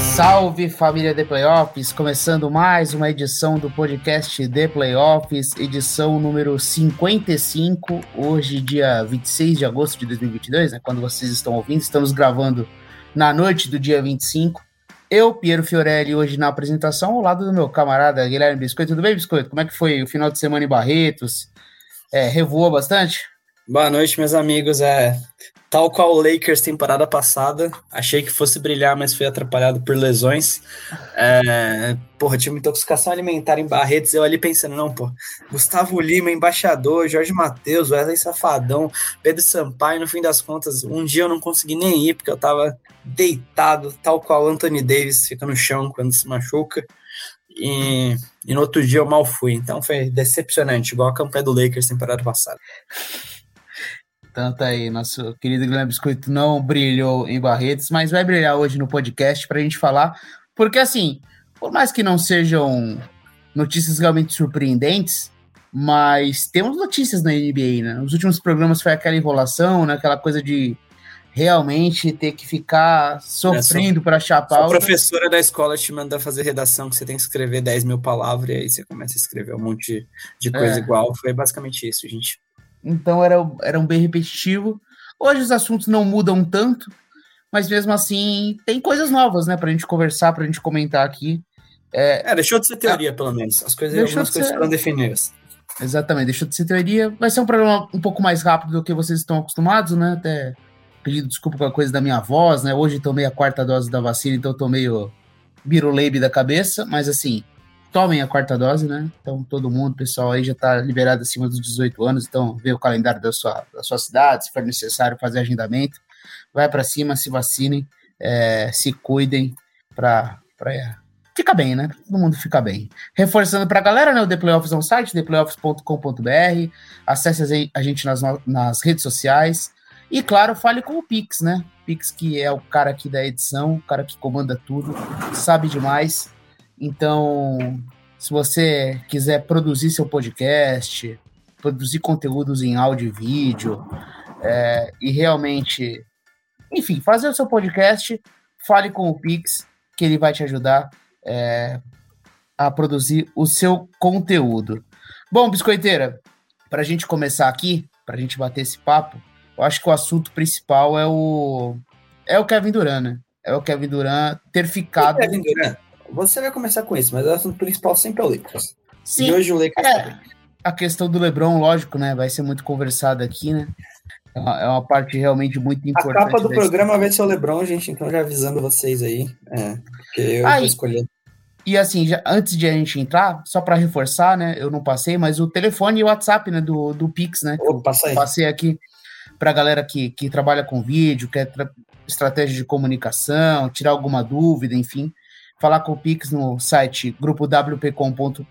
Salve família The Playoffs, começando mais uma edição do podcast The Playoffs, edição número 55, hoje dia 26 de agosto de 2022, né, quando vocês estão ouvindo, estamos gravando na noite do dia 25. Eu, Piero Fiorelli, hoje na apresentação, ao lado do meu camarada Guilherme Biscoito. Tudo bem, Biscoito? Como é que foi o final de semana em Barretos? É, revoou bastante? Boa noite, meus amigos. É, Tal qual o Lakers temporada passada, achei que fosse brilhar, mas fui atrapalhado por lesões. É, porra, tinha uma intoxicação alimentar em Barretos, eu ali pensando, não, pô, Gustavo Lima, embaixador, Jorge Matheus, Wesley Safadão, Pedro Sampaio, no fim das contas, um dia eu não consegui nem ir, porque eu tava deitado, tal qual Anthony Davis fica no chão quando se machuca. E, e no outro dia eu mal fui, então foi decepcionante, igual a campanha do Lakers temporada passada. Tanto aí, nosso querido Guilherme Biscoito não brilhou em Barretos, mas vai brilhar hoje no podcast para a gente falar, porque assim, por mais que não sejam notícias realmente surpreendentes, mas temos notícias na NBA, né? Nos últimos programas foi aquela enrolação, né? aquela coisa de realmente ter que ficar sofrendo é, para achar a pauta. Professora da escola te manda fazer redação que você tem que escrever 10 mil palavras e aí você começa a escrever um monte de coisa é. igual. Foi basicamente isso, gente. Então era, era um bem repetitivo. Hoje os assuntos não mudam tanto, mas mesmo assim tem coisas novas, né, pra gente conversar, pra gente comentar aqui. É, é deixou de ser teoria, é, pelo menos. As coisas, algumas de coisas ser... foram definidas. Exatamente, deixou de ser teoria. Vai ser um programa um pouco mais rápido do que vocês estão acostumados, né? Até pedindo desculpa com a coisa da minha voz, né? Hoje tomei a quarta dose da vacina, então tô meio biruleibe da cabeça, mas assim, tomem a quarta dose, né? Então, todo mundo, pessoal aí já está liberado acima dos 18 anos, então vê o calendário da sua, da sua cidade, se for necessário fazer agendamento, vai para cima, se vacinem, é, se cuidem para ficar bem, né? Todo mundo fica bem. Reforçando para a galera, né? O The Playoffs é um site, theplayoffs.com.br, acesse a gente nas, nas redes sociais, e claro, fale com o Pix, né? Pix que é o cara aqui da edição, o cara que comanda tudo, sabe demais, então, se você quiser produzir seu podcast, produzir conteúdos em áudio e vídeo, é, e realmente, enfim, fazer o seu podcast, fale com o Pix, que ele vai te ajudar é, a produzir o seu conteúdo. Bom, biscoiteira, para a gente começar aqui, para a gente bater esse papo, eu acho que o assunto principal é o é o Kevin Durant, né? É o Kevin Durant ter ficado. Kevin Durant você vai começar com isso, mas o assunto principal sempre é o Lakers. Sim. E hoje o Lakers é, A questão do LeBron, lógico, né? Vai ser muito conversada aqui, né? É uma, é uma parte realmente muito importante. A capa do programa vai ser o LeBron, gente, então já avisando vocês aí. É, porque eu ah, vou escolher. E assim, já, antes de a gente entrar, só para reforçar, né? Eu não passei, mas o telefone e o WhatsApp, né? Do, do Pix, né? Oh, passei. Passei aqui para galera que, que trabalha com vídeo, quer estratégia de comunicação, tirar alguma dúvida, enfim falar com o Pix no site grupowp.com.br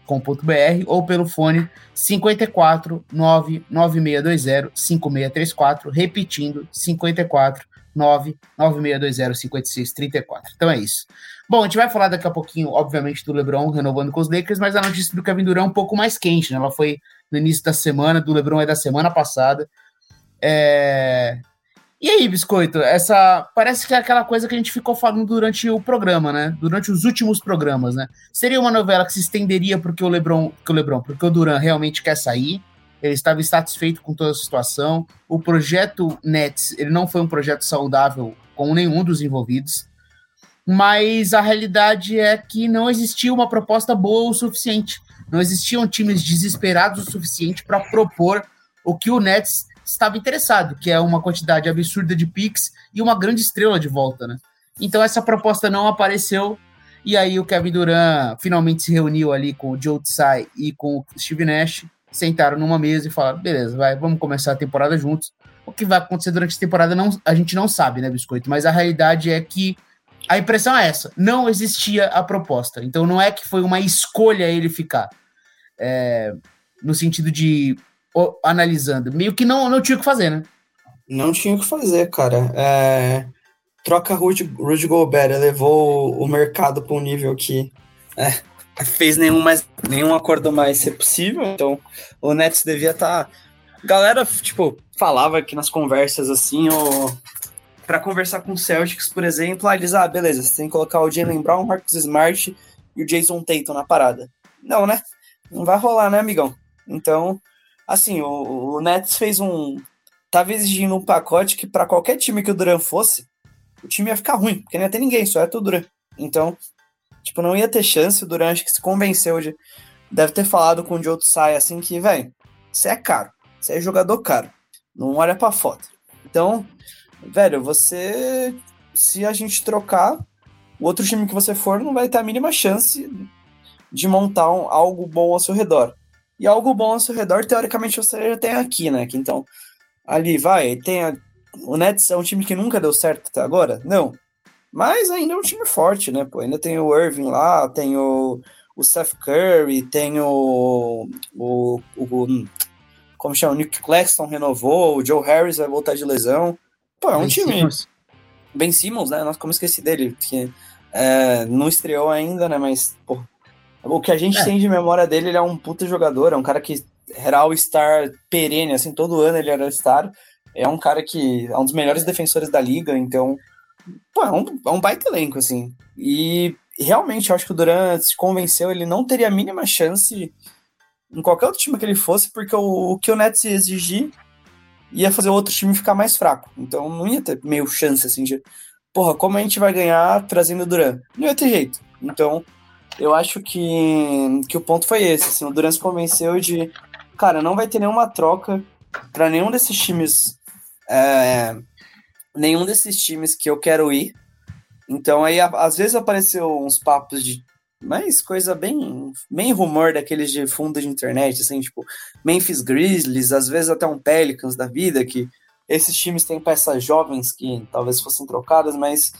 ou pelo fone 54 99620 5634, repetindo 54 99620 5634. Então é isso. Bom, a gente vai falar daqui a pouquinho, obviamente, do LeBron renovando com os Lakers, mas a notícia do Kevin Durant é um pouco mais quente, né? Ela foi no início da semana, do LeBron é da semana passada. É... E aí, Biscoito, essa parece que é aquela coisa que a gente ficou falando durante o programa, né? Durante os últimos programas, né? Seria uma novela que se estenderia porque o LeBron, porque o LeBron, porque o Duran realmente quer sair. Ele estava insatisfeito com toda a situação. O projeto Nets, ele não foi um projeto saudável com nenhum dos envolvidos. Mas a realidade é que não existia uma proposta boa o suficiente. Não existiam times desesperados o suficiente para propor o que o Nets estava interessado, que é uma quantidade absurda de picks e uma grande estrela de volta, né? Então essa proposta não apareceu e aí o Kevin Durant finalmente se reuniu ali com o Joe Tsai e com o Steve Nash, sentaram numa mesa e falaram: beleza, vai, vamos começar a temporada juntos. O que vai acontecer durante a temporada não, a gente não sabe, né, Biscoito? Mas a realidade é que a impressão é essa: não existia a proposta. Então não é que foi uma escolha ele ficar. É, no sentido de analisando, meio que não, não tinha o que fazer, né? Não tinha o que fazer, cara. É... Troca Rudy, Rudy Gobert, levou o mercado para um nível que é, fez nenhum, mais, nenhum acordo mais ser possível. Então, o Nets devia estar. Tá... Galera, tipo, falava que nas conversas assim, o... para conversar com o Celtics, por exemplo, ah, eles, ah, beleza, você tem que colocar o Jalen Brown, o Marcus Smart e o Jason Tatum na parada. Não, né? Não vai rolar, né, amigão? Então, assim, o, o Nets fez um. Tava exigindo um pacote que para qualquer time que o Duran fosse, o time ia ficar ruim, porque não ia ter ninguém, só ia ter o Duran. Então, tipo, não ia ter chance. O Duran acho que se convenceu de. Deve ter falado com o Joe Tsai assim que, velho, você é caro. Você é jogador caro. Não olha pra foto. Então, velho, você. Se a gente trocar, o outro time que você for não vai ter a mínima chance de montar um, algo bom ao seu redor. E algo bom ao seu redor, teoricamente, você já tem aqui, né? Que então, ali vai, tem a, o Nets é um time que nunca deu certo até agora? Não. Mas ainda é um time forte, né? Pô, ainda tem o Irving lá, tem o, o Seth Curry, tem o, o, o como chama? O Nick Claxton renovou, o Joe Harris vai voltar de lesão. Pô, é um ben time. Simmons. Ben Simmons, né? Nossa, como esqueci dele, que é, não estreou ainda, né? Mas, pô, o que a gente é. tem de memória dele, ele é um puta jogador, é um cara que era All-Star perene, assim, todo ano ele era All-Star. É um cara que é um dos melhores defensores da liga, então, pô, é um, é um baita elenco, assim. E realmente, eu acho que o Durant se convenceu, ele não teria a mínima chance em qualquer outro time que ele fosse, porque o, o que o Nets ia exigir ia fazer o outro time ficar mais fraco. Então não ia ter meio chance, assim, de, porra, como a gente vai ganhar trazendo o Durant? Não ia ter jeito. Então, eu acho que, que o ponto foi esse. Assim, o Durant se convenceu de, cara, não vai ter nenhuma troca para nenhum desses times. É, nenhum desses times que eu quero ir. Então aí às vezes apareceu uns papos de mais coisa bem bem rumor daqueles de fundo de internet, assim, tipo Memphis Grizzlies, às vezes até um Pelicans da vida que esses times têm peças jovens que talvez fossem trocadas, mas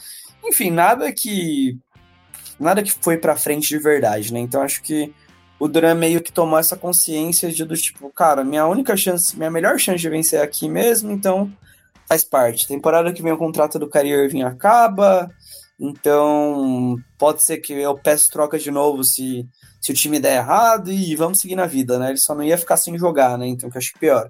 enfim, nada que nada que foi para frente de verdade, né? Então acho que o Duran meio que tomou essa consciência de do tipo, cara, minha única chance, minha melhor chance de vencer é aqui mesmo, então faz parte. Temporada que vem o contrato do Kyrie Irving acaba, então pode ser que eu peço troca de novo se, se o time der errado e vamos seguir na vida, né? Ele só não ia ficar sem jogar, né? Então que eu acho pior.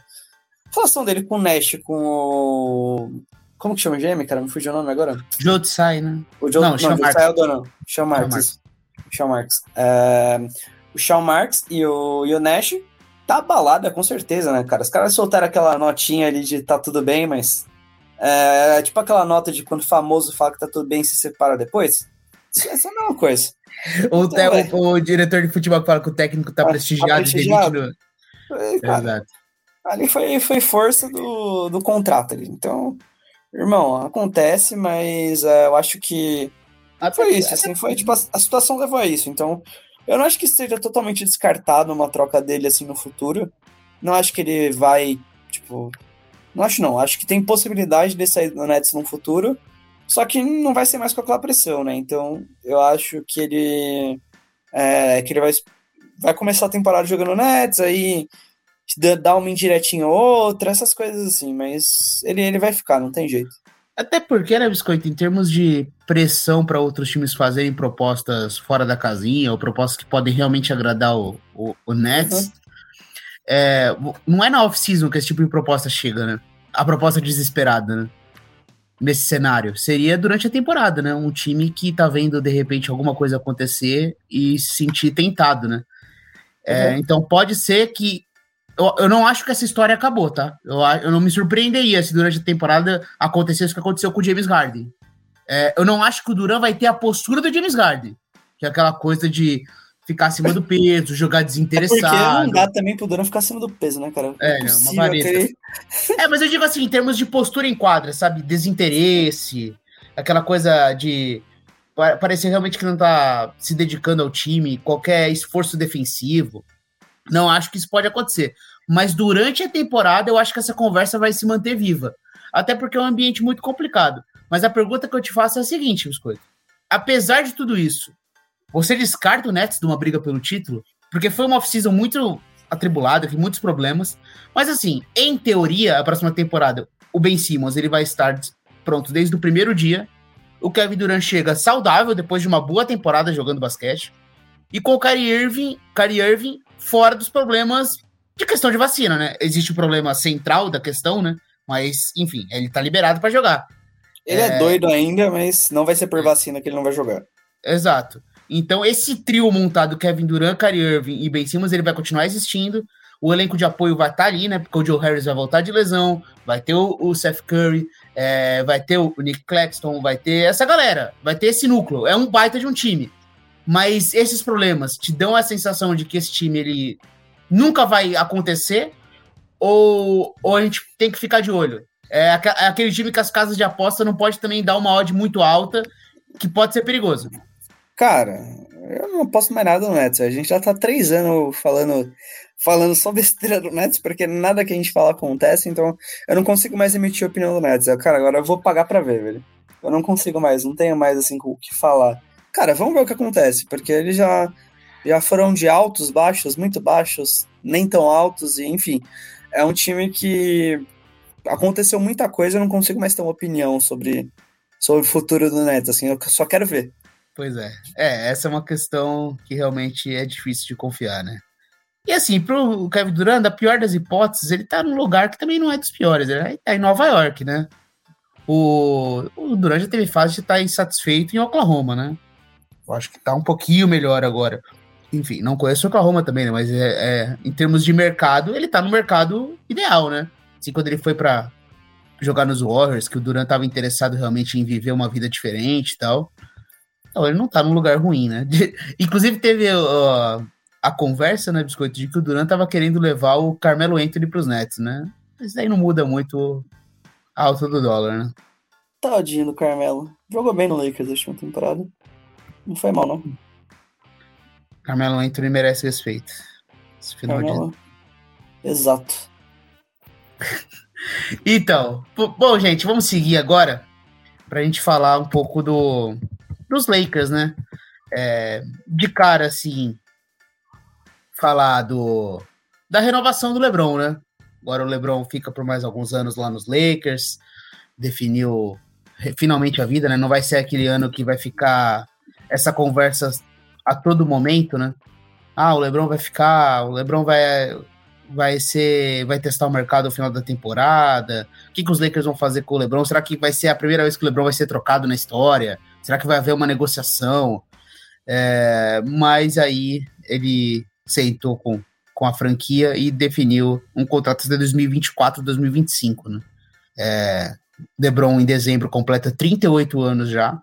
A relação dele com o Nash, com o como que chama o GM, cara? Me fugiu o nome agora. Joe Tsai, né? O Joe, não, não, Joe Tsai é o dono. Sean Marks. Sean Marks. É, o Sean Marks e o, e o Nash tá balada, com certeza, né, cara? Os caras soltaram aquela notinha ali de tá tudo bem, mas. É, tipo aquela nota de quando o famoso fala que tá tudo bem e se separa depois. Essa é a mesma coisa. o, então, te, o, o, diretor de futebol fala que o técnico tá, tá prestigiado, tá prestigiado. no... É, Exato. Ali foi, foi força do, do contrato ali. Então, Irmão, acontece, mas é, eu acho que foi isso, assim, foi tipo, a, a, situação levou a isso. Então, eu não acho que seja totalmente descartado uma troca dele assim no futuro. Não acho que ele vai, tipo, não acho não. Acho que tem possibilidade de sair do Nets no futuro, só que não vai ser mais com aquela pressão, né? Então, eu acho que ele é, que ele vai vai começar a temporada jogando Nets, aí dar uma indiretinha ou outra, essas coisas assim, mas ele, ele vai ficar, não tem jeito. Até porque, né, Biscoito, em termos de pressão para outros times fazerem propostas fora da casinha, ou propostas que podem realmente agradar o, o, o Nets, uhum. é, não é na off-season que esse tipo de proposta chega, né? A proposta desesperada, né? Nesse cenário. Seria durante a temporada, né? Um time que tá vendo, de repente, alguma coisa acontecer e se sentir tentado, né? É, uhum. Então pode ser que eu, eu não acho que essa história acabou, tá? Eu, eu não me surpreenderia se durante a temporada acontecesse o que aconteceu com o James Harden. É, eu não acho que o Duran vai ter a postura do James Harden, que é aquela coisa de ficar acima do peso, jogar desinteressado. É porque não dá também pro Duran ficar acima do peso, né, cara? É, é uma vareta. É, mas eu digo assim, em termos de postura em quadra, sabe? Desinteresse, aquela coisa de parecer realmente que não tá se dedicando ao time, qualquer esforço defensivo. Não acho que isso pode acontecer. Mas durante a temporada, eu acho que essa conversa vai se manter viva. Até porque é um ambiente muito complicado. Mas a pergunta que eu te faço é a seguinte, Biscoito. Apesar de tudo isso, você descarta o Nets de uma briga pelo título? Porque foi uma off-season muito atribulado, tem muitos problemas. Mas assim, em teoria, a próxima temporada, o Ben Simmons ele vai estar pronto desde o primeiro dia. O Kevin Durant chega saudável depois de uma boa temporada jogando basquete. E com o Kyrie Irving, Kyrie Irving fora dos problemas de questão de vacina, né? Existe o problema central da questão, né? Mas, enfim, ele tá liberado para jogar. Ele é... é... doido ainda, mas não vai ser por vacina que ele não vai jogar. Exato. Então, esse trio montado, Kevin Durant, Kyrie Irving e Ben Simmons, ele vai continuar existindo. O elenco de apoio vai estar tá ali, né? Porque o Joe Harris vai voltar de lesão, vai ter o, o Seth Curry, é, vai ter o Nick Claxton, vai ter essa galera, vai ter esse núcleo. É um baita de um time. Mas esses problemas te dão a sensação de que esse time ele nunca vai acontecer ou, ou a gente tem que ficar de olho? É, é aquele time que as casas de aposta não pode também dar uma odd muito alta, que pode ser perigoso. Cara, eu não posso mais nada no Nets. A gente já tá três anos falando, falando só besteira do Nets, porque nada que a gente fala acontece, então eu não consigo mais emitir opinião do Nets. Cara, agora eu vou pagar pra ver, velho. Eu não consigo mais, não tenho mais assim o que falar. Cara, vamos ver o que acontece, porque eles já, já foram de altos, baixos, muito baixos, nem tão altos, e enfim. É um time que aconteceu muita coisa, eu não consigo mais ter uma opinião sobre, sobre o futuro do Nets, assim, eu só quero ver. Pois é. É, essa é uma questão que realmente é difícil de confiar, né? E assim, pro Kevin Durant, a pior das hipóteses, ele tá num lugar que também não é dos piores, ele tá em Nova York, né? O, o Durant já teve fase de estar tá insatisfeito em Oklahoma, né? Eu acho que tá um pouquinho melhor agora. Enfim, não conheço o Oklahoma também, né? Mas é, é, em termos de mercado, ele tá no mercado ideal, né? Assim, quando ele foi para jogar nos Warriors, que o Durant tava interessado realmente em viver uma vida diferente e tal. Então, ele não tá num lugar ruim, né? De, inclusive, teve uh, a conversa, né, Biscoito, de que o Durant tava querendo levar o Carmelo Anthony pros Nets, né? Isso daí não muda muito a alta do dólar, né? Tadinho do Carmelo. Jogou bem no Lakers a última temporada. Não foi mal, não. Carmelo Anthony merece respeito. Esse final Carmelo... de... Exato. então, bom, gente, vamos seguir agora para a gente falar um pouco do, dos Lakers, né? É, de cara, assim, falar do, da renovação do LeBron, né? Agora o LeBron fica por mais alguns anos lá nos Lakers, definiu finalmente a vida, né? Não vai ser aquele ano que vai ficar essa conversa a todo momento, né? Ah, o LeBron vai ficar, o LeBron vai vai ser, vai testar o mercado no final da temporada? O que, que os Lakers vão fazer com o LeBron? Será que vai ser a primeira vez que o LeBron vai ser trocado na história? Será que vai haver uma negociação? É, mas aí ele sentou com, com a franquia e definiu um contrato de 2024 2025, né? É, LeBron em dezembro completa 38 anos já,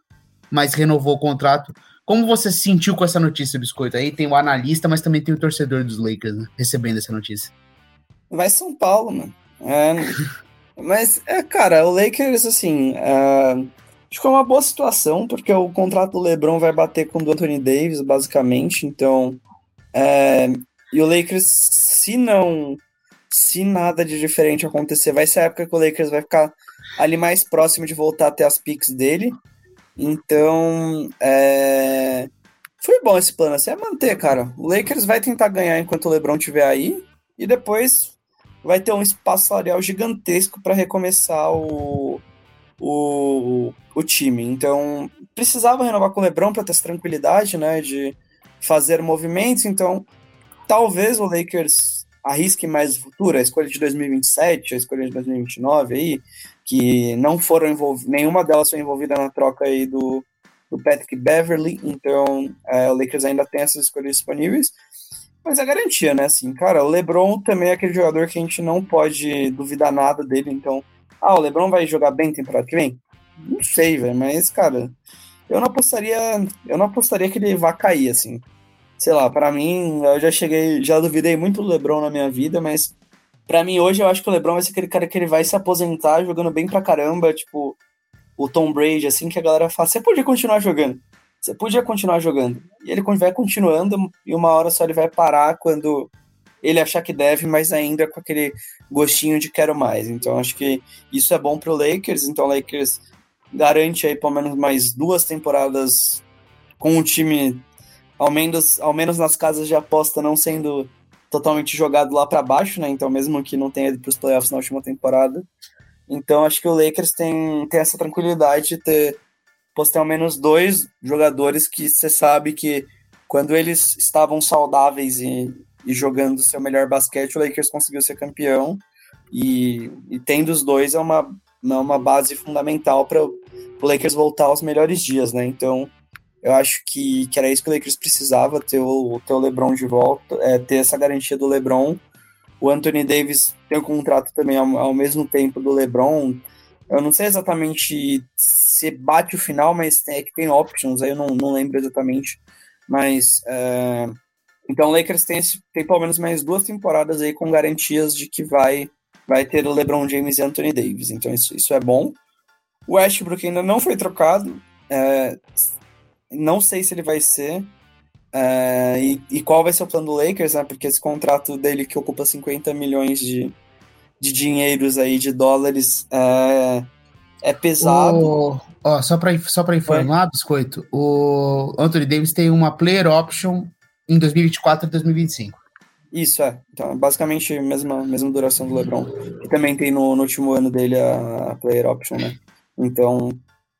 mas renovou o contrato como você se sentiu com essa notícia, Biscoito? Aí tem o analista, mas também tem o torcedor dos Lakers, né? Recebendo essa notícia. Vai São Paulo, mano. É, mas, é, cara, o Lakers, assim, é, acho que é uma boa situação, porque o contrato do LeBron vai bater com o do Anthony Davis, basicamente, então. É, e o Lakers, se não. Se nada de diferente acontecer, vai ser a época que o Lakers vai ficar ali mais próximo de voltar até as picks dele. Então, é... foi bom esse plano. Assim, é manter, cara. O Lakers vai tentar ganhar enquanto o LeBron estiver aí. E depois vai ter um espaço salarial gigantesco para recomeçar o, o, o time. Então, precisava renovar com o LeBron para ter essa tranquilidade, né? De fazer movimentos. Então, talvez o Lakers arrisque mais o futuro, a escolha de 2027, a escolha de 2029 aí, que não foram envolvidas, nenhuma delas foi envolvida na troca aí do, do Patrick Beverly, então é, o Lakers ainda tem essas escolhas disponíveis, mas é garantia, né, assim, cara, o LeBron também é aquele jogador que a gente não pode duvidar nada dele, então, ah, o LeBron vai jogar bem temporada que vem? Não sei, velho, mas, cara, eu não apostaria, eu não apostaria que ele vá cair, assim, sei lá, para mim, eu já cheguei, já duvidei muito do LeBron na minha vida, mas para mim hoje eu acho que o LeBron vai ser aquele cara que ele vai se aposentar jogando bem pra caramba, tipo o Tom Brady, assim, que a galera fala, você podia continuar jogando, você podia continuar jogando. E ele vai continuando e uma hora só ele vai parar quando ele achar que deve, mas ainda com aquele gostinho de quero mais. Então acho que isso é bom pro Lakers, então o Lakers garante aí pelo menos mais duas temporadas com o time ao menos, ao menos nas casas de aposta não sendo totalmente jogado lá para baixo, né? Então, mesmo que não tenha ido para os playoffs na última temporada. Então, acho que o Lakers tem, tem essa tranquilidade de ter, ter ao menos dois jogadores que você sabe que quando eles estavam saudáveis e, e jogando seu melhor basquete, o Lakers conseguiu ser campeão. E, e tendo os dois é uma, é uma base fundamental para o Lakers voltar aos melhores dias, né? Então, eu acho que, que era isso que o Lakers precisava, ter o, ter o LeBron de volta, é, ter essa garantia do LeBron. O Anthony Davis tem um contrato também ao, ao mesmo tempo do LeBron. Eu não sei exatamente se bate o final, mas é que tem options, aí eu não, não lembro exatamente. Mas. É, então o Lakers tem, tem pelo menos mais duas temporadas aí com garantias de que vai, vai ter o LeBron James e Anthony Davis. Então isso, isso é bom. O Westbrook ainda não foi trocado. É, não sei se ele vai ser. É, e, e, qual vai ser o plano do Lakers, né? Porque esse contrato dele que ocupa 50 milhões de, de dinheiros aí, de dólares, é, é pesado. O, ó, só para só informar, Oi? Biscoito, o Anthony Davis tem uma player option em 2024 e 2025. Isso, é. Então, basicamente a mesma, mesma duração do LeBron. E também tem no, no último ano dele a, a player option, né? Então,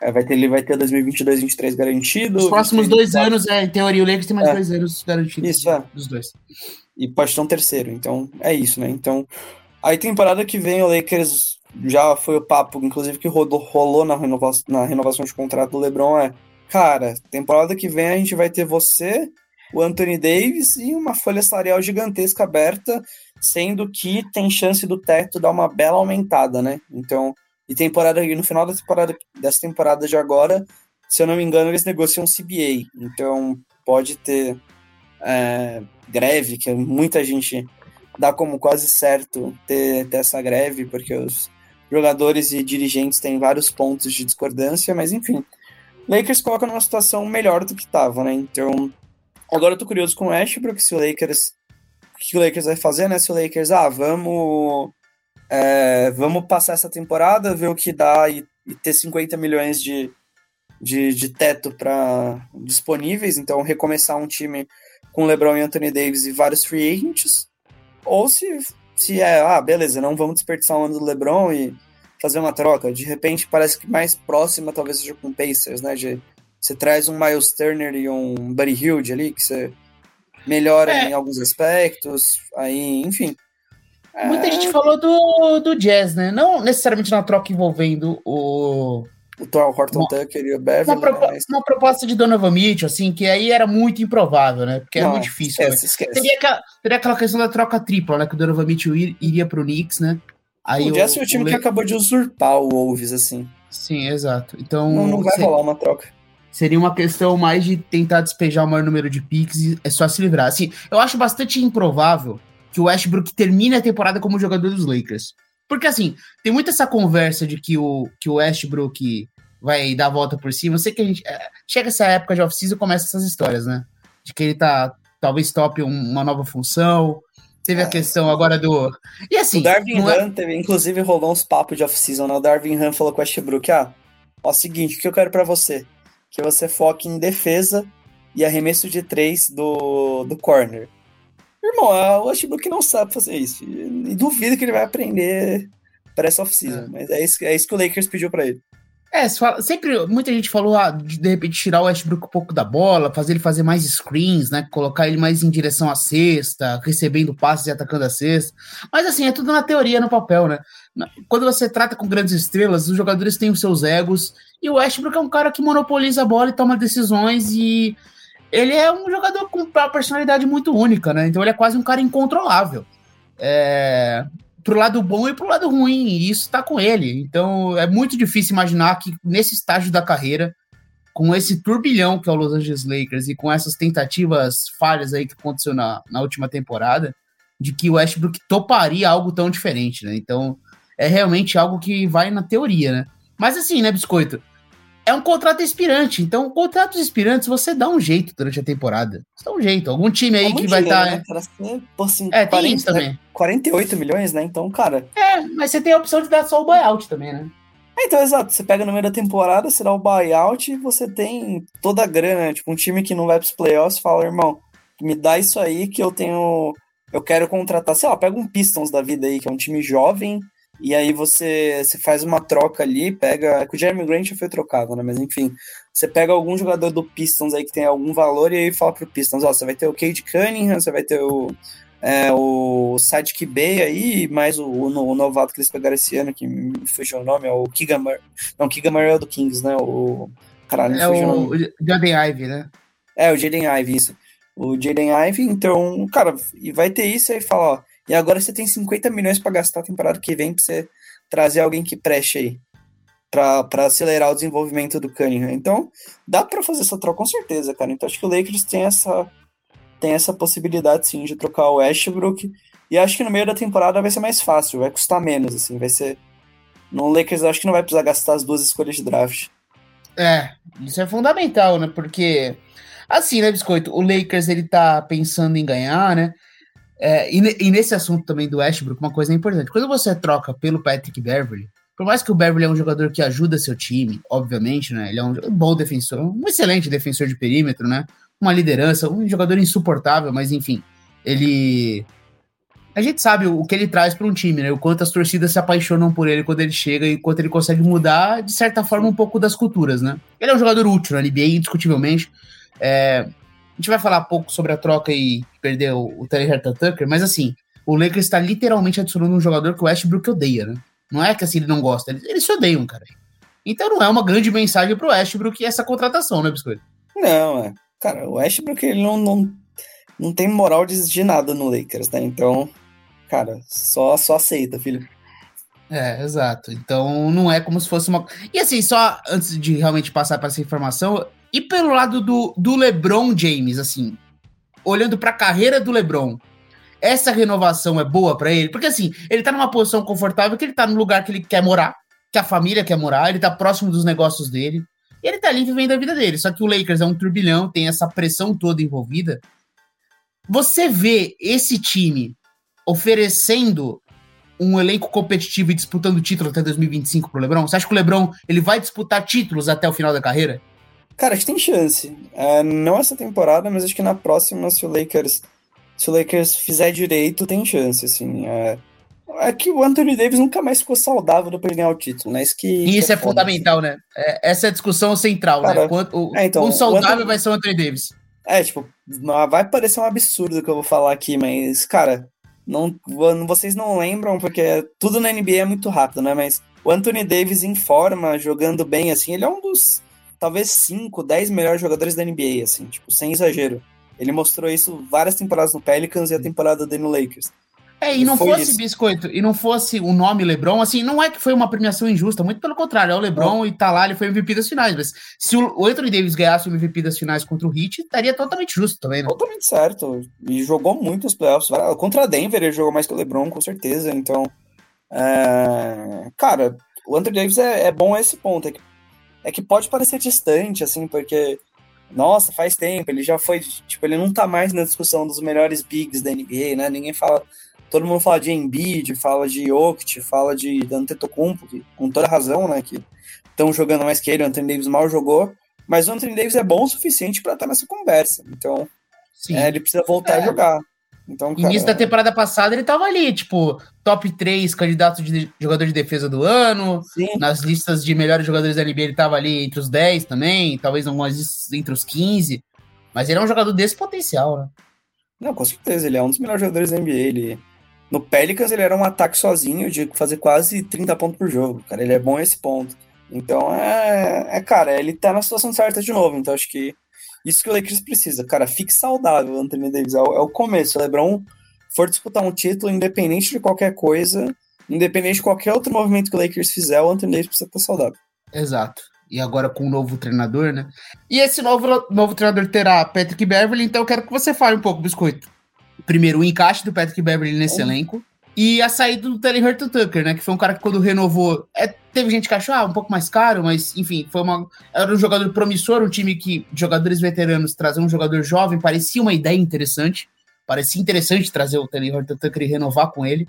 é, vai ter, ele vai ter 2022, 2023 garantido. Os próximos dois anos, é, em teoria, o Lakers tem mais é. dois anos garantidos. Isso, é. Dos dois. E pode ter um terceiro. Então, é isso, né? Então, aí temporada que vem o Lakers já foi o papo, inclusive, que rolou, rolou na, renovação, na renovação de contrato do LeBron é, cara, temporada que vem a gente vai ter você, o Anthony Davis e uma folha salarial gigantesca aberta, sendo que tem chance do teto dar uma bela aumentada, né? Então, e temporada e no final da temporada dessa temporada de agora, se eu não me engano, eles negociam CBA. Então pode ter é, greve, que muita gente dá como quase certo ter, ter essa greve, porque os jogadores e dirigentes têm vários pontos de discordância, mas enfim. Lakers coloca numa situação melhor do que estava, né? Então, agora eu tô curioso com o Ashbrook, se o Lakers. O que o Lakers vai fazer, né? Se o Lakers, ah, vamos é, vamos passar essa temporada, ver o que dá e, e ter 50 milhões de, de, de teto para disponíveis, então recomeçar um time com LeBron e Anthony Davis e vários free agents, ou se, se é, ah, beleza, não vamos desperdiçar o ano do LeBron e fazer uma troca. De repente parece que mais próxima talvez seja com Pacers, né? De, você traz um Miles Turner e um Buddy Hilde ali, que você melhora é. em alguns aspectos, aí, enfim. Muita gente falou do, do Jazz, né? Não necessariamente na troca envolvendo o. O Thor Horton uma, Tucker e o Beverly. Uma, propo mas... uma, proposta de Donovan Mitchell, assim, que aí era muito improvável, né? Porque era muito difícil. Esquece, esquece. Teria, aquela, teria aquela questão da troca tripla, né? Que o Donovan Mitchell ir, iria pro Knicks, né? Aí o Jazz é o time o... que acabou de usurpar o Wolves, assim. Sim, exato. Então. Não, não vai ser... rolar uma troca seria uma questão mais de tentar despejar o maior número de picks e é só se livrar. Assim, eu acho bastante improvável que o Westbrook termine a temporada como jogador dos Lakers. Porque, assim, tem muita essa conversa de que o, que o Westbrook vai dar a volta por cima. Eu sei que a gente. É, chega essa época de off-season e começa essas histórias, né? De que ele tá. Talvez top uma nova função. Teve é, a questão agora do. E assim. O Darvin é... Ham teve, inclusive, rolou uns papos de off-season, né? O Darvin Ham falou com o Westbrook: ah, ó, seguinte, o que eu quero para você? Que você foque em defesa e arremesso de três do, do corner. Irmão, o Westbrook não sabe fazer isso. E duvido que ele vai aprender para essa off-season. É. Mas é isso, é isso que o Lakers pediu para ele. É, sempre muita gente falou ah, de, de repente tirar o Westbrook um pouco da bola, fazer ele fazer mais screens, né? Colocar ele mais em direção à cesta, recebendo passes e atacando a cesta. Mas assim, é tudo na teoria, no papel, né? Quando você trata com grandes estrelas, os jogadores têm os seus egos, e o Westbrook é um cara que monopoliza a bola e toma decisões e ele é um jogador com uma personalidade muito única, né? Então ele é quase um cara incontrolável. É, pro lado bom e pro lado ruim, e isso tá com ele. Então é muito difícil imaginar que nesse estágio da carreira, com esse turbilhão que é o Los Angeles Lakers e com essas tentativas falhas aí que aconteceu na, na última temporada, de que o Westbrook toparia algo tão diferente, né? Então é realmente algo que vai na teoria, né? Mas assim, né, Biscoito? É um contrato expirante. Então, contratos expirantes você dá um jeito durante a temporada. Você dá um jeito. Algum time aí que vai estar. Tá, né? né? Assim, é, 40, tem isso também. 48 milhões, né? Então, cara. É, mas você tem a opção de dar só o buyout também, né? É, então, exato. Você pega no meio da temporada, você dá o buyout e você tem toda a grana. Tipo, um time que não vai pros playoffs fala, irmão, me dá isso aí que eu tenho eu quero contratar, sei lá, pega um Pistons da vida aí, que é um time jovem, e aí você, você faz uma troca ali, pega. É que o Jeremy Grant já foi trocado, né? Mas enfim, você pega algum jogador do Pistons aí que tem algum valor e aí fala pro Pistons, ó, você vai ter o Cade Cunningham, você vai ter o, é, o Sidekick Bay aí, mais o, o, o, novato que eles pegaram esse ano, que me fugiu o nome, é o Kigamar. Não, Kigamar é o do Kings, né? O. Caralho, é o, o Jaden Ivy, né? É, o Jaden Ivy, isso. O Jaden Ivy, então, cara, e vai ter isso aí fala, ó. E agora você tem 50 milhões para gastar a temporada que vem para você trazer alguém que preste aí. para acelerar o desenvolvimento do Cunningham. Então, dá para fazer essa troca com certeza, cara. Então, acho que o Lakers tem essa, tem essa possibilidade, sim, de trocar o Westbrook. E acho que no meio da temporada vai ser mais fácil, vai custar menos, assim. Vai ser. No Lakers, acho que não vai precisar gastar as duas escolhas de draft. É, isso é fundamental, né? Porque, assim, né, Biscoito? O Lakers, ele tá pensando em ganhar, né? É, e, e, nesse assunto também do Westbrook, uma coisa importante. Quando você troca pelo Patrick Beverly, por mais que o Beverly é um jogador que ajuda seu time, obviamente, né? Ele é um bom defensor, um excelente defensor de perímetro, né? Uma liderança, um jogador insuportável, mas enfim, ele. A gente sabe o que ele traz para um time, né? O quanto as torcidas se apaixonam por ele quando ele chega e quanto ele consegue mudar, de certa forma, um pouco das culturas, né? Ele é um jogador útil na NBA, indiscutivelmente. É, a gente vai falar pouco sobre a troca e perder o, o Taylor Tucker, mas assim, o Lakers está literalmente adicionando um jogador que o Westbrook odeia, né? Não é que assim ele não gosta, eles, eles se odeiam, cara. Então não é uma grande mensagem pro Westbrook essa contratação, né, Biscoito? Não, é. Cara, o Westbrook ele não, não, não tem moral de exigir nada no Lakers, né? Então, cara, só, só aceita, filho. É, exato. Então não é como se fosse uma. E assim, só antes de realmente passar para essa informação, e pelo lado do, do LeBron James, assim, olhando para a carreira do LeBron, essa renovação é boa para ele? Porque assim, ele tá numa posição confortável, que ele tá no lugar que ele quer morar, que a família quer morar, ele tá próximo dos negócios dele, e ele tá ali vivendo a vida dele. Só que o Lakers é um turbilhão, tem essa pressão toda envolvida. Você vê esse time oferecendo um elenco competitivo e disputando título até 2025 pro LeBron? Você acha que o LeBron ele vai disputar títulos até o final da carreira? Cara, acho que tem chance. É, não essa temporada, mas acho que na próxima, se o Lakers, se o Lakers fizer direito, tem chance, assim. É, é que o Anthony Davis nunca mais ficou saudável depois de ganhar o título, né? Isso, que, e isso é, é fundamental, né? É, essa é a discussão central, né? Cara, né? Quanto, o, é, então, o saudável o Anthony... vai ser o Anthony Davis. É, tipo, vai parecer um absurdo o que eu vou falar aqui, mas, cara, não, vocês não lembram, porque tudo na NBA é muito rápido, né? Mas o Anthony Davis em forma, jogando bem, assim, ele é um dos talvez 5, 10 melhores jogadores da NBA, assim, tipo, sem exagero. Ele mostrou isso várias temporadas no Pelicans e a temporada dele no Lakers. É, e não fosse isso. biscoito, e não fosse o nome LeBron, assim, não é que foi uma premiação injusta, muito pelo contrário, é o LeBron e tá lá, ele foi MVP das finais, mas se o Anthony Davis ganhasse o MVP das finais contra o Heat, estaria totalmente justo também, né? Totalmente certo, e jogou muito os playoffs, contra Denver ele jogou mais que o LeBron, com certeza, então, é... cara, o Anthony Davis é, é bom a esse ponto, é que é que pode parecer distante, assim, porque, nossa, faz tempo, ele já foi, tipo, ele não tá mais na discussão dos melhores bigs da NBA, né? Ninguém fala, todo mundo fala de Embiid, fala de Jokic, fala de Antetokounmpo, que, com toda razão, né, que estão jogando mais que ele, o Anthony Davis mal jogou, mas o Anthony Davis é bom o suficiente para estar nessa conversa, então é, ele precisa voltar é. a jogar. Então, cara, Início da temporada passada ele tava ali, tipo, top 3 candidato de jogador de defesa do ano. Sim. Nas listas de melhores jogadores da NBA ele tava ali entre os 10 também, talvez algumas entre os 15. Mas ele é um jogador desse potencial, né? Não, com certeza, ele é um dos melhores jogadores da NBA. Ele... No Pelicans ele era um ataque sozinho de fazer quase 30 pontos por jogo. Cara, ele é bom esse ponto. Então é, é cara, ele tá na situação certa de novo. Então acho que isso que o Lakers precisa, cara, fique saudável, Anthony Davis. É o, é o começo. O LeBron for disputar um título, independente de qualquer coisa, independente de qualquer outro movimento que o Lakers fizer, o Anthony Davis precisa estar saudável. Exato. E agora com o um novo treinador, né? E esse novo, novo treinador terá Patrick Beverly, então eu quero que você fale um pouco, Biscoito. Primeiro, o encaixe do Patrick Beverly nesse elenco. E a saída do Terry Hurton Tucker, né? Que foi um cara que quando renovou. É, teve gente que achou ah, um pouco mais caro, mas enfim, foi uma. Era um jogador promissor, um time que jogadores veteranos trazer um jogador jovem, parecia uma ideia interessante. Parecia interessante trazer o Terry Hurton Tucker e renovar com ele.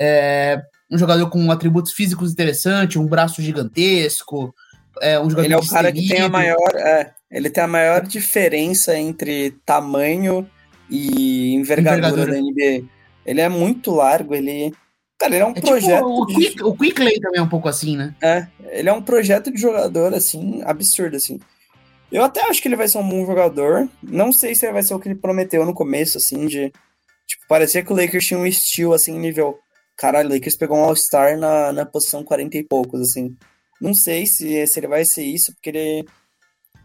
É, um jogador com atributos físicos interessantes, um braço gigantesco. É, um jogador ele é o cara que tem a maior. É, ele tem a maior diferença entre tamanho e envergadura, envergadura. da NBA. Ele é muito largo, ele. Cara, ele é um é tipo projeto. Tipo, o, de... Quick, o Quickley também é um pouco assim, né? É, ele é um projeto de jogador, assim, absurdo, assim. Eu até acho que ele vai ser um bom jogador. Não sei se ele vai ser o que ele prometeu no começo, assim, de. Tipo, parecia que o Lakers tinha um estilo, assim, nível. Caralho, o Lakers pegou um All-Star na, na posição 40 e poucos, assim. Não sei se, se ele vai ser isso, porque ele.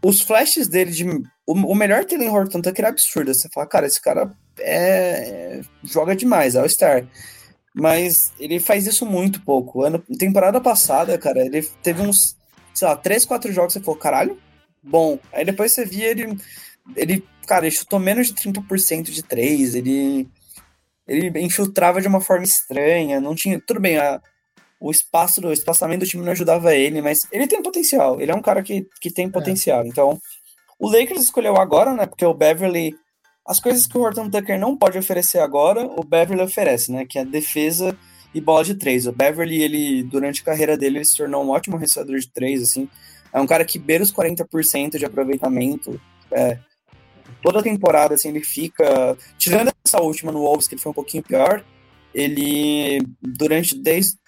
Os flashes dele de. O, o melhor Taylor Horton Tucker é absurdo. Você fala, cara, esse cara é, joga demais, é All-Star. Mas ele faz isso muito pouco. Ano, temporada passada, cara, ele teve uns, sei lá, 3, 4 jogos você falou, caralho, bom. Aí depois você via ele. Ele, cara, ele chutou menos de 30% de 3, ele. Ele infiltrava de uma forma estranha, não tinha. Tudo bem, a, o espaço o espaçamento do time não ajudava ele, mas ele tem potencial. Ele é um cara que, que tem é. potencial. É. Então, o Lakers escolheu agora, né? Porque o Beverly as coisas que o Horton Tucker não pode oferecer agora, o Beverly oferece, né? Que é defesa e bola de três. O Beverly, ele, durante a carreira dele, ele se tornou um ótimo recebedor de três, assim. É um cara que beira os 40% de aproveitamento. É, toda temporada, assim, ele fica... Tirando essa última no Wolves, que ele foi um pouquinho pior, ele, durante... Desde,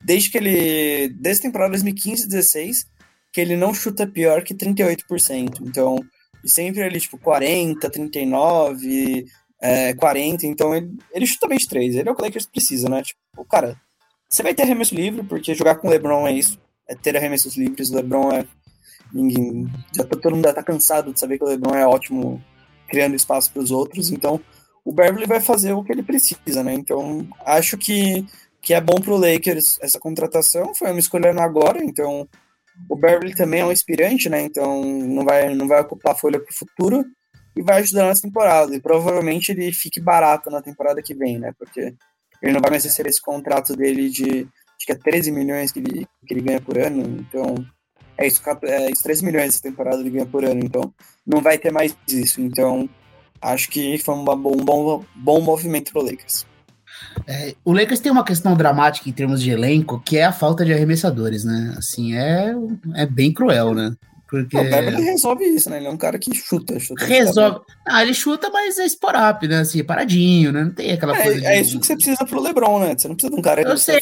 desde que ele... Desde a temporada 2015 16 que ele não chuta pior que 38%. Então, e sempre ali, tipo, 40, 39, é, 40. Então ele, ele chuta bem de 3. Ele é o que o Lakers precisa, né? Tipo, cara, você vai ter arremesso livre, porque jogar com o LeBron é isso. É ter arremessos livres. O LeBron é. Ninguém. Já tá, todo mundo já tá cansado de saber que o LeBron é ótimo criando espaço para os outros. Então o Beverly vai fazer o que ele precisa, né? Então acho que, que é bom pro Lakers essa contratação. Foi uma escolha agora, então o Beverly também é um inspirante, né? Então não vai, não vai ocupar folha para o futuro e vai ajudar nessa temporada. E provavelmente ele fique barato na temporada que vem, né? Porque ele não vai mais receber esse contrato dele de acho que é 13 milhões que ele, que ele ganha por ano. Então é isso, é isso 13 milhões essa temporada ele ganha por ano. Então não vai ter mais isso. Então acho que foi um bom, bom, bom movimento para o Lakers. É, o Lakers tem uma questão dramática em termos de elenco, que é a falta de arremessadores, né? Assim, é, é bem cruel, né? Porque... O Beverly resolve isso, né? Ele é um cara que chuta. chuta resolve. Ah, ele chuta, mas é sporap, né? Assim, paradinho, né? Não tem aquela é, coisa. É de... isso que você precisa pro LeBron, né? Você não precisa de um cara. Eu sei.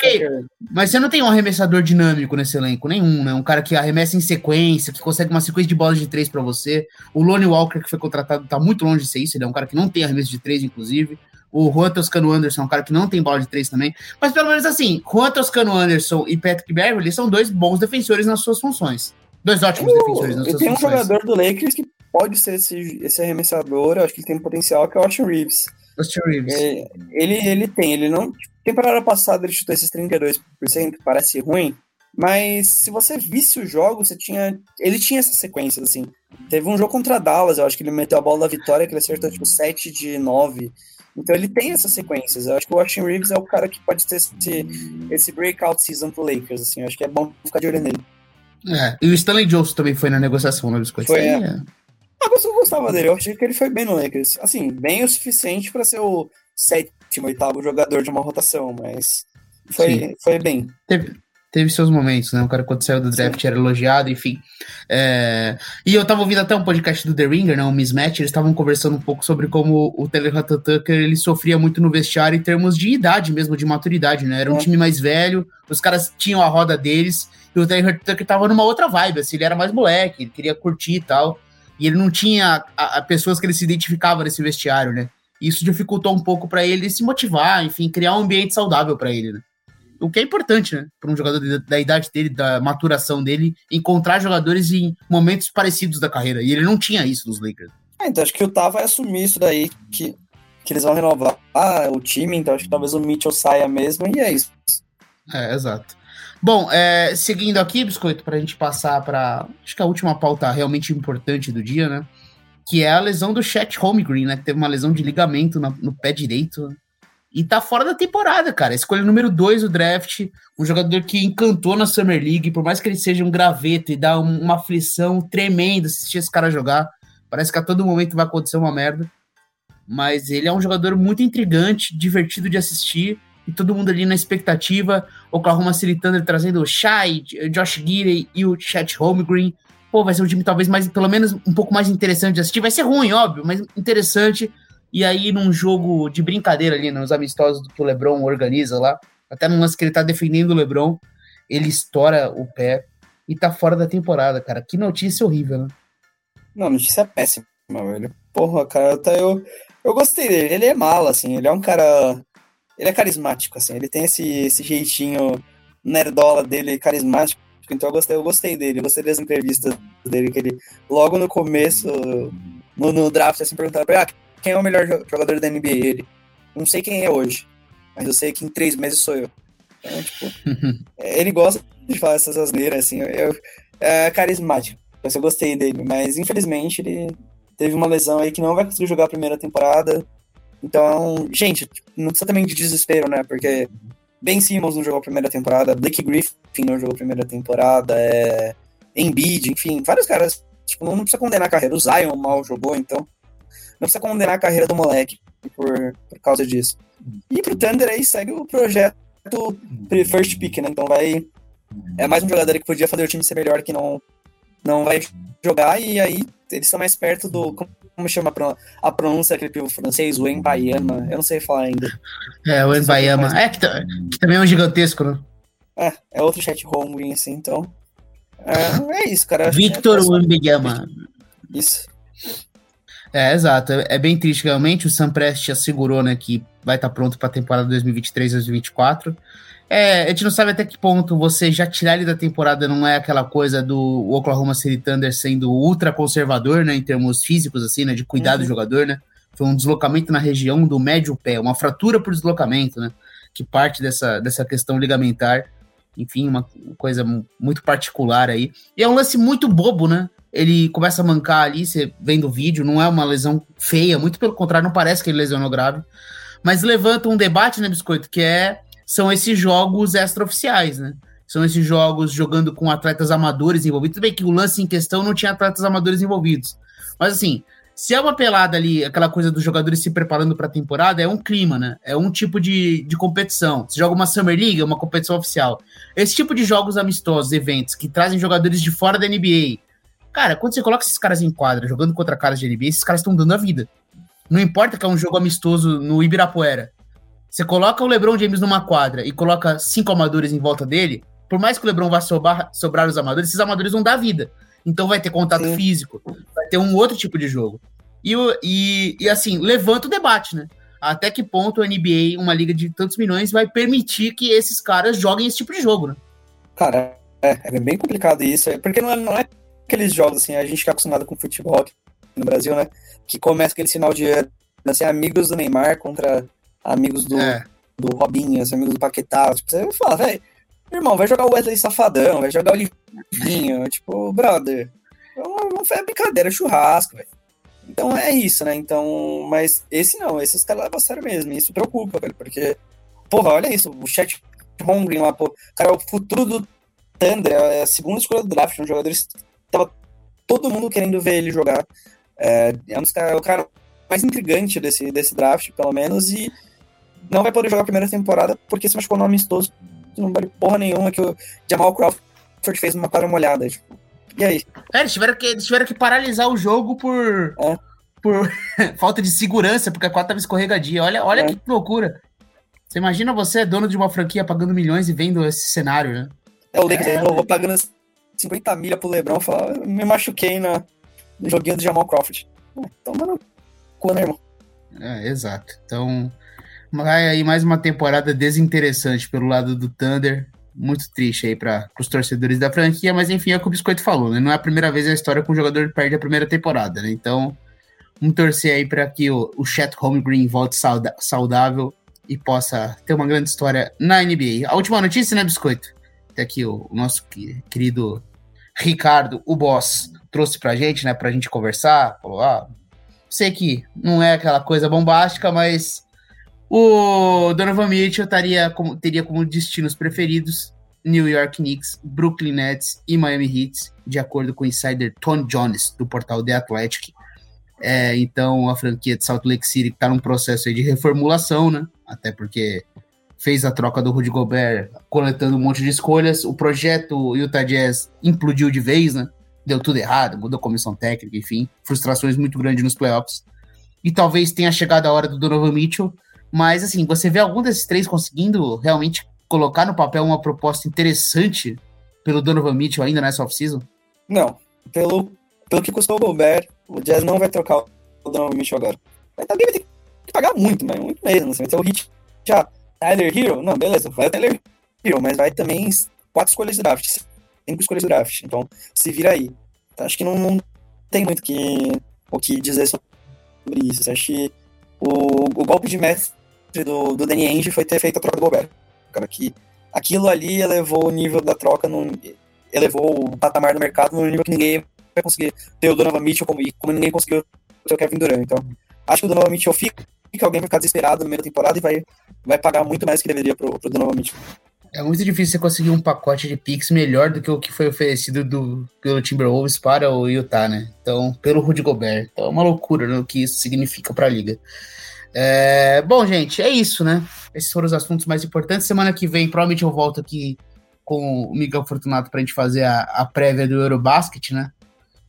Mas você não tem um arremessador dinâmico nesse elenco, nenhum, né? Um cara que arremessa em sequência, que consegue uma sequência de bolas de três para você. O Lonnie Walker, que foi contratado, tá muito longe de ser isso. Ele é um cara que não tem arremesso de três, inclusive. O Juan Toscano Anderson é um cara que não tem bola de três também. Mas pelo menos assim, Juan Toscano Anderson e Patrick Beverly são dois bons defensores nas suas funções. Dois ótimos defensores nas suas tem funções. Tem um jogador do Lakers que pode ser esse, esse arremessador, acho que ele tem potencial, que é o Austin Reeves. Austin Reeves. É, ele, ele tem, ele não. Temporada passada ele chutou esses 32%, parece ruim, mas se você visse o jogo, você tinha. Ele tinha essa sequência, assim. Teve um jogo contra Dallas, eu acho que ele meteu a bola da vitória, que ele acertou tipo 7 de 9. Então ele tem essas sequências. Eu acho que o Austin Reeves é o cara que pode ter esse, esse breakout season pro Lakers. Assim. Eu acho que é bom ficar de olho nele. É, e o Stanley Johnson também foi na negociação, né, Foi, é. é. Ah, mas eu gostava dele. Eu achei que ele foi bem no Lakers. Assim, bem o suficiente para ser o sétimo, oitavo jogador de uma rotação, mas foi, foi bem. Teve, teve seus momentos, né? O cara, quando saiu do draft, Sim. era elogiado, enfim. É... E eu tava ouvindo até um podcast do The Ringer, né? O Mismatch, eles estavam conversando um pouco sobre como o Taylor Tucker ele sofria muito no vestiário em termos de idade mesmo, de maturidade, né? Era um é. time mais velho, os caras tinham a roda deles, e o Taylor Tucker tava numa outra vibe, assim, ele era mais moleque, ele queria curtir e tal. E ele não tinha a, a pessoas que ele se identificava nesse vestiário, né? Isso dificultou um pouco para ele se motivar, enfim, criar um ambiente saudável para ele, né? O que é importante, né? Para um jogador da, da, idade dele, da maturação dele, encontrar jogadores em momentos parecidos da carreira. E ele não tinha isso nos Lakers. É, então acho que o Tá vai assumir isso daí, que, que eles vão renovar ah, o time, então acho que talvez o Mitchell saia mesmo, e é isso. É, exato. Bom, é, seguindo aqui, Biscoito, para a gente passar para acho que a última pauta realmente importante do dia, né? Que é a lesão do Chet Holmgren, né? Que teve uma lesão de ligamento no, no pé direito. E tá fora da temporada, cara. Escolha número 2 do draft, um jogador que encantou na Summer League, por mais que ele seja um graveto e dá um, uma aflição tremenda assistir esse cara jogar. Parece que a todo momento vai acontecer uma merda. Mas ele é um jogador muito intrigante, divertido de assistir, e todo mundo ali na expectativa. Oklahoma City Thunder trazendo o Shai, Josh Gidey e o Chet Holmgren. Pô, vai ser um time talvez mais, pelo menos um pouco mais interessante de assistir. Vai ser ruim, óbvio, mas interessante e aí num jogo de brincadeira ali, nos amistosos que o LeBron organiza lá, até no lance que ele tá defendendo o LeBron, ele estoura o pé e tá fora da temporada, cara. Que notícia horrível, né? Não, notícia péssima, velho. Porra, cara, eu, eu, eu gostei dele. Ele é mala, assim, ele é um cara. Ele é carismático, assim, ele tem esse, esse jeitinho nerdola dele, carismático. Então eu gostei, eu gostei dele, eu gostei das entrevistas dele, que ele, logo no começo, no, no draft, assim, perguntaram pra ele, ah, quem é o melhor jogador da NBA? Ele, não sei quem é hoje, mas eu sei que em três meses sou eu. Então, tipo, ele gosta de falar essas asneiras, assim, eu, é carismático. Eu gostei dele, mas infelizmente ele teve uma lesão aí que não vai conseguir jogar a primeira temporada. Então, gente, não precisa também de desespero, né? Porque Ben Simmons não jogou a primeira temporada, Blake Griffin não jogou a primeira temporada, é... Embiid, enfim, vários caras. Tipo, não precisa condenar a carreira. O Zion mal jogou, então não precisa condenar a carreira do moleque por, por causa disso. E pro Thunder aí segue o projeto first pick, né? Então vai. É mais um jogador que podia fazer o time ser melhor que não, não vai jogar, e aí eles estão mais perto do. Como chama a pronúncia aquele francês? O Embayama. Eu não sei falar ainda. É, o Embayama. É, que, que, também é um gigantesco, né? É, é outro chat home, assim, então. É, é isso, cara. Victor é, Embayama. Isso. É, exato. É, é bem triste, realmente. O Sam Prest assegurou, né, que vai estar tá pronto para a temporada 2023-2024. É, a gente não sabe até que ponto você já tirar ele da temporada não é aquela coisa do Oklahoma City Thunder sendo ultra conservador, né, em termos físicos, assim, né, de cuidar uhum. do jogador, né. Foi um deslocamento na região do médio pé, uma fratura por deslocamento, né, que parte dessa, dessa questão ligamentar. Enfim, uma coisa muito particular aí. E é um lance muito bobo, né? Ele começa a mancar ali, você vendo o vídeo, não é uma lesão feia, muito pelo contrário, não parece que ele lesionou grave. Mas levanta um debate, né, Biscoito, que é são esses jogos extraoficiais, né? São esses jogos jogando com atletas amadores envolvidos. Tudo bem que o lance em questão não tinha atletas amadores envolvidos. Mas assim, se é uma pelada ali, aquela coisa dos jogadores se preparando para a temporada, é um clima, né? É um tipo de, de competição. Você joga uma Summer League, é uma competição oficial. Esse tipo de jogos amistosos, eventos, que trazem jogadores de fora da NBA. Cara, quando você coloca esses caras em quadra, jogando contra caras de NBA, esses caras estão dando a vida. Não importa que é um jogo amistoso no Ibirapuera. Você coloca o LeBron James numa quadra e coloca cinco amadores em volta dele, por mais que o LeBron vá sobrar, sobrar os amadores, esses amadores vão dar vida. Então vai ter contato Sim. físico, vai ter um outro tipo de jogo. E, e, e assim, levanta o debate, né? Até que ponto a NBA, uma liga de tantos milhões, vai permitir que esses caras joguem esse tipo de jogo, né? Cara, é, é bem complicado isso, porque não é, não é aqueles jogos assim, a gente que é acostumado com futebol aqui no Brasil, né? Que começa aquele sinal de assim, amigos do Neymar contra amigos do, é. do Robinho, amigos do Paquetá. Tipo, você fala, velho, irmão, vai jogar o Wesley Safadão, vai jogar o Livinho, tipo, brother. Não foi brincadeira, é churrasco, velho. Então é isso, né? Então, mas esse não, esse os caras levam a sério mesmo. Isso preocupa, velho, porque, porra, olha isso, o chat Holmgren lá, pô, cara, é o futuro do Thunder, é a segunda escolha do draft, um jogador tava todo mundo querendo ver ele jogar. É, é um dos caras, o cara mais intrigante desse, desse draft, pelo menos, e não vai poder jogar a primeira temporada porque se machucou no amistoso, não vale porra nenhuma que o Jamal Crawford fez uma quadra molhada. Tipo, e aí? É, eles tiveram que, eles tiveram que paralisar o jogo por, é. por falta de segurança, porque a quadra tava escorregadia. Olha, olha é. que loucura. Você imagina você, dono de uma franquia, pagando milhões e vendo esse cenário, né? É o Lakers, é. eu vou pagando 50 milha pro Lebron, falar, me machuquei na, no joguinho do Jamal Crawford. Toma no cu, né, irmão? É, exato. Então, vai aí mais uma temporada desinteressante pelo lado do Thunder. Muito triste aí para os torcedores da franquia, mas enfim, é o que o Biscoito falou, né? Não é a primeira vez na história que um jogador perde a primeira temporada, né? Então, vamos torcer aí para que o, o Chet Holmgren volte saudável e possa ter uma grande história na NBA. A última notícia, né, Biscoito? Até aqui o, o nosso querido Ricardo, o boss, trouxe pra gente, né, pra gente conversar. Falou, ah, sei que não é aquela coisa bombástica, mas o Donovan Mitchell taria como, teria como destinos preferidos New York Knicks, Brooklyn Nets e Miami Heat, de acordo com o insider Tony Jones, do portal The Athletic. É, então, a franquia de Salt Lake City está num processo de reformulação, né? Até porque fez a troca do Rudy Gobert, coletando um monte de escolhas. O projeto Utah Jazz implodiu de vez, né? Deu tudo errado, mudou a comissão técnica, enfim. Frustrações muito grandes nos playoffs. e talvez tenha chegado a hora do Donovan Mitchell, mas assim, você vê algum desses três conseguindo realmente colocar no papel uma proposta interessante pelo Donovan Mitchell ainda nessa off-season? Não, pelo, pelo que custou o Gobert, o Jazz não vai trocar o Donovan Mitchell agora. Mas também vai ter que pagar muito, mas muito mesmo. Assim, vai ter o hit já Tyler Hero, não, beleza, vai o Tyler Hero, mas vai também quatro escolhas de draft, cinco escolhas de draft, então se vira aí. Então, acho que não, não tem muito que, o que dizer sobre isso. Acho que o, o golpe de mestre do, do Danny Ainge foi ter feito a troca do Gobert. Cara, que aquilo ali elevou o nível da troca, elevou o patamar do mercado no nível que ninguém vai conseguir ter o Donovan Mitchell como, como ninguém conseguiu ter o Kevin Durant. Então, acho que o Donovan Mitchell fica, fica alguém vai ficar desesperado no meio da temporada e vai, vai pagar muito mais que deveria pro, pro Donovan Mitchell. É muito difícil você conseguir um pacote de picks melhor do que o que foi oferecido do, pelo Timberwolves para o Utah, né? Então, pelo Rudy Gobert. Então, é uma loucura né, o que isso significa para a liga. É, bom, gente, é isso, né? Esses foram os assuntos mais importantes. Semana que vem, provavelmente eu volto aqui com o Miguel Fortunato para a gente fazer a, a, prévia do Eurobasket, né?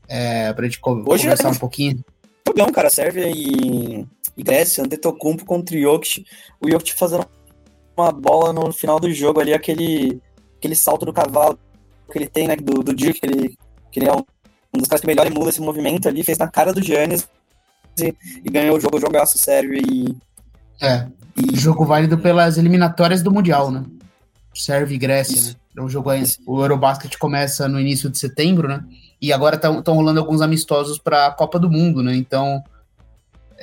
É, para a gente co Hoje conversar um pouquinho. Jogão, cara, serve e, e Grécia, Antetokounmpo contra o Jokic. O Jokic fazendo uma bola no final do jogo ali, aquele, aquele salto do cavalo que ele tem, né, do, do Dirk, que ele, que ele é um, dos caras que melhor emula esse movimento ali, fez na cara do Giannis e, e ganhou o jogo, jogaço sério e... É, e jogo válido pelas eliminatórias do Mundial, né? Serve e Grécia, Isso. né? É um jogo aí, o Eurobasket começa no início de setembro, né? E agora estão rolando alguns amistosos para a Copa do Mundo, né? Então,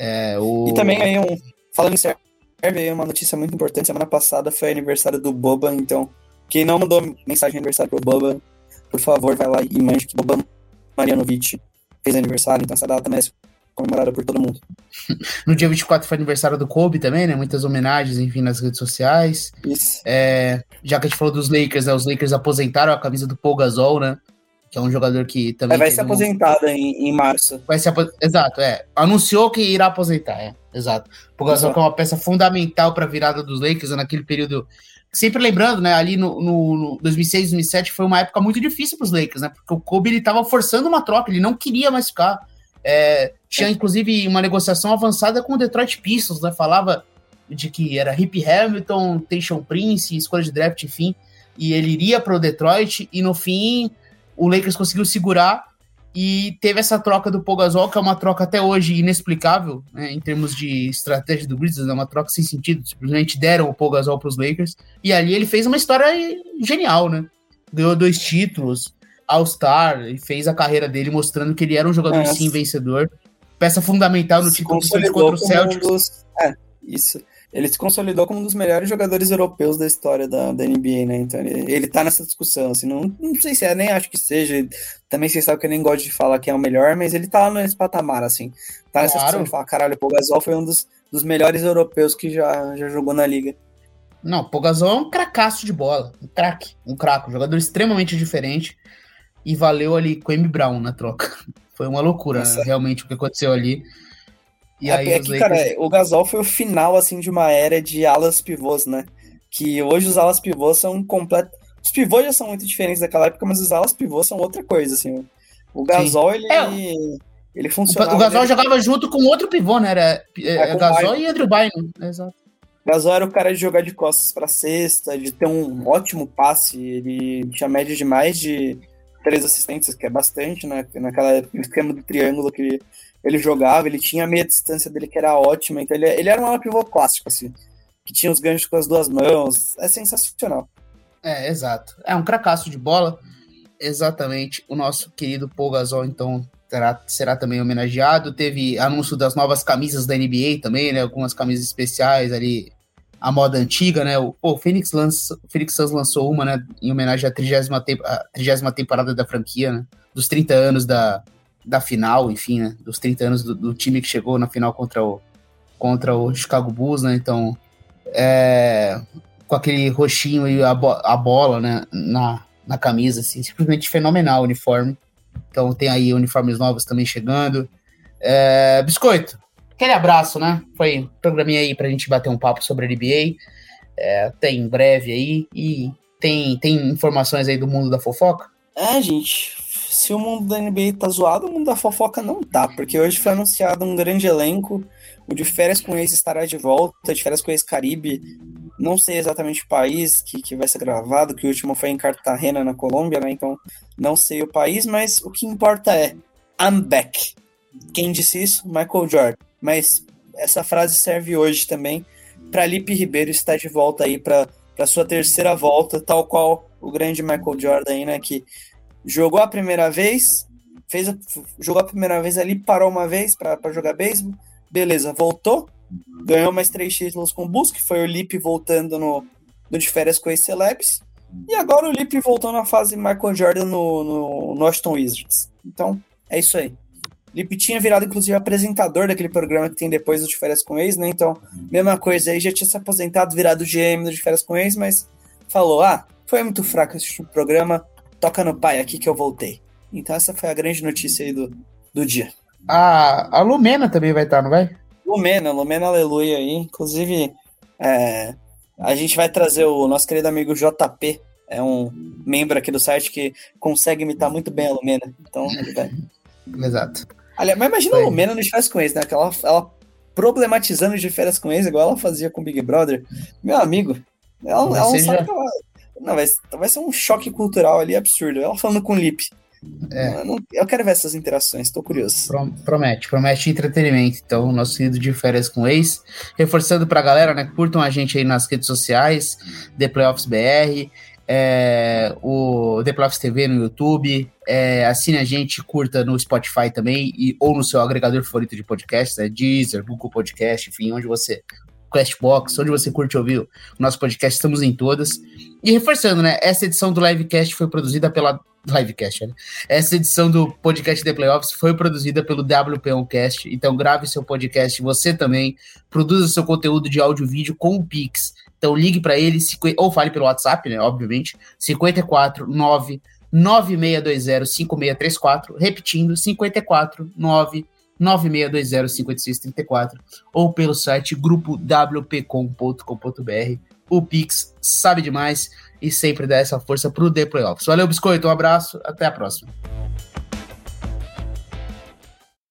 é, o... E também aí um, falando em veio uma notícia muito importante. Semana passada foi aniversário do Boba, então quem não mandou mensagem de aniversário pro Boba, por favor, vai lá e mande que Boba Marianovic fez aniversário, então essa data merece comemorada por todo mundo. No dia 24 foi aniversário do Kobe também, né? Muitas homenagens, enfim, nas redes sociais. Isso. É, já que a gente falou dos Lakers, né? Os Lakers aposentaram a camisa do Paul Gasol, né? Que é um jogador que também. vai ser aposentado em, em março. Vai ser Exato, é. Anunciou que irá aposentar, é. Exato. Por causa que é uma peça fundamental para a virada dos Lakers naquele período. Sempre lembrando, né? Ali no, no, no 2006, 2007 foi uma época muito difícil para os Lakers, né? Porque o Kobe ele tava forçando uma troca, ele não queria mais ficar. É, tinha é. inclusive uma negociação avançada com o Detroit Pistons, né? Falava de que era Hip Hamilton, Tayshaun Prince, escolha de draft, enfim. E ele iria para o Detroit e no fim o Lakers conseguiu segurar e teve essa troca do Pogazol, que é uma troca até hoje inexplicável, né, em termos de estratégia do Grizzlies, é uma troca sem sentido, simplesmente deram o Pogazol para os Lakers, e ali ele fez uma história genial, né? Ganhou dois títulos, All-Star, e fez a carreira dele mostrando que ele era um jogador sim vencedor, peça fundamental no título contra o Celtics. É, isso ele se consolidou como um dos melhores jogadores europeus da história da, da NBA, né? Então ele, ele tá nessa discussão, assim, não, não sei se é, nem acho que seja. Também vocês sabem que eu nem gosto de falar quem é o melhor, mas ele tá nesse patamar, assim. Tá nessa claro. discussão de falar, caralho, o Pogazol foi um dos, dos melhores europeus que já, já jogou na liga. Não, o Pogazol é um cracaço de bola, um craque, um craque, um jogador extremamente diferente e valeu ali com o M. Brown na troca. Foi uma loucura, Nossa. realmente, o que aconteceu ali. E é, aí, é que, Lakers... cara, o Gasol foi o final, assim, de uma era de alas pivôs, né? Que hoje os alas pivôs são completos. Os pivôs já são muito diferentes daquela época, mas os alas pivôs são outra coisa, assim. O Gasol, Sim. ele. É. Ele funcionava. O Gasol jogava junto com outro pivô, né? Era é, é Gasol e Andrew Bynum. Exato. Gasol era o cara de jogar de costas para cesta, de ter um ótimo passe. Ele tinha média de mais de três assistências, que é bastante, né? Naquela época, no esquema do triângulo que ele ele jogava, ele tinha a meia distância dele que era ótima, então ele, ele era um ala pivô clássico, assim, que tinha os ganchos com as duas mãos, é sensacional. É, exato. É um cracaço de bola, exatamente. O nosso querido Paul Gasol, então, terá, será também homenageado. Teve anúncio das novas camisas da NBA também, né? Algumas camisas especiais ali, a moda antiga, né? O, o Phoenix, lança, Phoenix Suns lançou uma, né? Em homenagem à 30 30 temporada da franquia, né? Dos 30 anos da, da final, enfim, né, dos 30 anos do, do, time que chegou na final contra o, contra o Chicago Bulls, né? Então, é, com aquele roxinho e a, bo a bola, né, na, na camisa, assim, simplesmente fenomenal o uniforme. Então, tem aí uniformes novos também chegando. É, Biscoito, aquele abraço, né? Foi programinha aí pra gente bater um papo sobre a NBA. É, tem em breve aí. E tem, tem informações aí do mundo da fofoca? É, gente, se o mundo da NBA tá zoado, o mundo da fofoca não tá, porque hoje foi anunciado um grande elenco. O de férias com ex estará de volta, de férias com ex Caribe. Não sei exatamente o país que, que vai ser gravado, que o último foi em Cartagena, na Colômbia, né? Então não sei o país, mas o que importa é I'm back. Quem disse isso? Michael Jordan. Mas essa frase serve hoje também para Lipe Ribeiro estar de volta aí para sua terceira volta, tal qual o grande Michael Jordan aí, né? Que jogou a primeira vez, fez a, jogou a primeira vez ali, parou uma vez para jogar beisebol, beleza, voltou, ganhou mais três títulos com o Bulls, que foi o Lipe voltando no, no de férias com os Celebs, e agora o Lipe voltou na fase Michael Jordan no, no, no Washington Wizards. Então, é isso aí. Lipe tinha virado, inclusive, apresentador daquele programa que tem depois do de férias com ex, né? Então, mesma coisa aí, já tinha se aposentado, virado GM do de férias com ex, mas falou: ah, foi muito fraco esse programa, toca no pai aqui que eu voltei. Então essa foi a grande notícia aí do, do dia. A, a Lumena também vai estar, não vai? Lumena, Lumena Aleluia aí. Inclusive, é, a gente vai trazer o nosso querido amigo JP, é um membro aqui do site que consegue imitar muito bem a Lumena. Então, ele vai. Exato. Aliás, mas imagina a Lumena no férias com ex, né? Ela problematizando de férias com ex, igual ela fazia com o Big Brother. Meu amigo, ela, ela não sabe que ela, não, vai, vai ser um choque cultural ali absurdo. Ela falando com o Lip. É. Eu, não, eu, quero ver essas interações, tô curioso. Promete, promete entretenimento. Então, nosso querido de férias com ex. Reforçando pra galera, né? Curtam a gente aí nas redes sociais, The Playoffs BR, é, o The Playoffs TV no YouTube. É, assine a gente, curta no Spotify também, e, ou no seu agregador favorito de podcasts, né? Deezer, Google Podcast, enfim, onde você Castbox, onde você curte ouvir o nosso podcast, estamos em todas. E reforçando, né? Essa edição do Livecast foi produzida pela. Livecast, né? Essa edição do podcast The Playoffs foi produzida pelo WP1Cast. Então, grave seu podcast, você também. Produza seu conteúdo de áudio e vídeo com o Pix. Então, ligue para ele, ou fale pelo WhatsApp, né? Obviamente. 54 9 9620 Repetindo, 54 9 96205634 ou pelo site grupowpcom.com.br. O Pix sabe demais e sempre dá essa força pro The Playoffs. Valeu, Biscoito, um abraço, até a próxima.